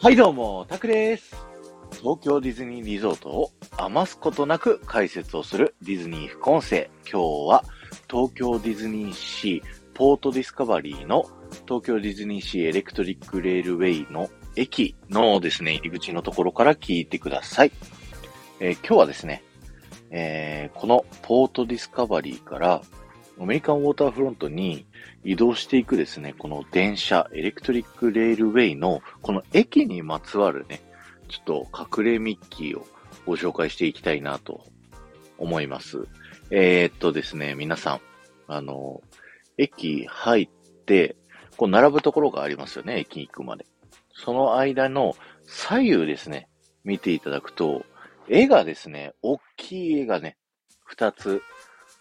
はいどうも、タクです。東京ディズニーリゾートを余すことなく解説をするディズニー副音声。今日は東京ディズニーシーポートディスカバリーの東京ディズニーシーエレクトリックレールウェイの駅のですね、入り口のところから聞いてください。えー今日はですね、えーこのポートディスカバリーからアメリカンウォーターフロントに移動していくですね、この電車、エレクトリックレールウェイのこの駅にまつわるね、ちょっと隠れミッキーをご紹介していきたいなと思います。えーっとですね、皆さん、あの、駅入って、こう並ぶところがありますよね、駅に行くまで。その間の左右ですね、見ていただくと、絵がですね、大きい絵がね、二つ、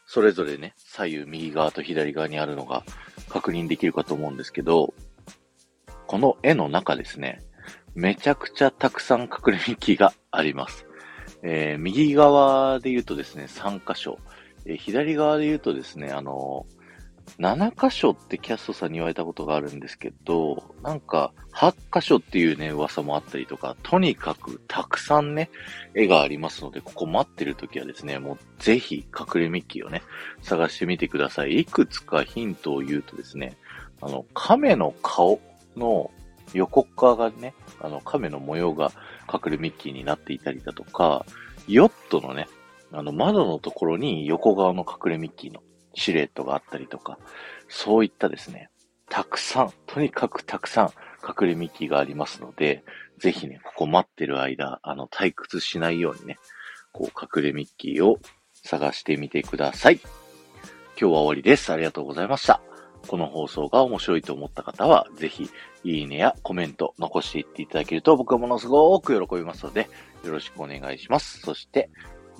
それぞれね、左右右側と左側にあるのが確認できるかと思うんですけど、この絵の中ですね、めちゃくちゃたくさん隠れミッキーがあります。えー右側で言うとですね、3箇所。えー左側で言うとですね、あの7箇所ってキャストさんに言われたことがあるんですけど、なんか8箇所っていうね、噂もあったりとか、とにかくたくさんね、絵がありますので、ここ待ってる時はですね、もうぜひ隠れミッキーをね、探してみてください。いくつかヒントを言うとですね、あの、亀の顔の横側がね、あの、亀の模様が隠れミッキーになっていたりだとか、ヨットのね、あの、窓のところに横側の隠れミッキーのシルエットがあったりとか、そういったですね、たくさん、とにかくたくさん隠れミッキーがありますので、ぜひね、ここ待ってる間、あの、退屈しないようにね、こう、隠れミッキーを探してみてください。今日は終わりです。ありがとうございました。この放送が面白いと思った方は、ぜひ、いいねやコメント残していっていただけると僕はものすごく喜びますので、よろしくお願いします。そして、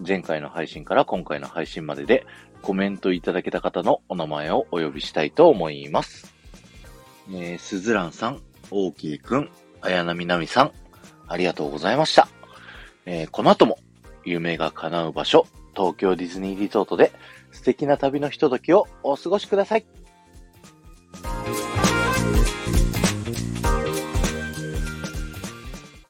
前回の配信から今回の配信まででコメントいただけた方のお名前をお呼びしたいと思います。えー、すずらんさん、おーきーくん、あやなみなみさん、ありがとうございました。えーこの後も、夢が叶う場所、東京ディズニーリゾートで素敵な旅のひとときをお過ごしください。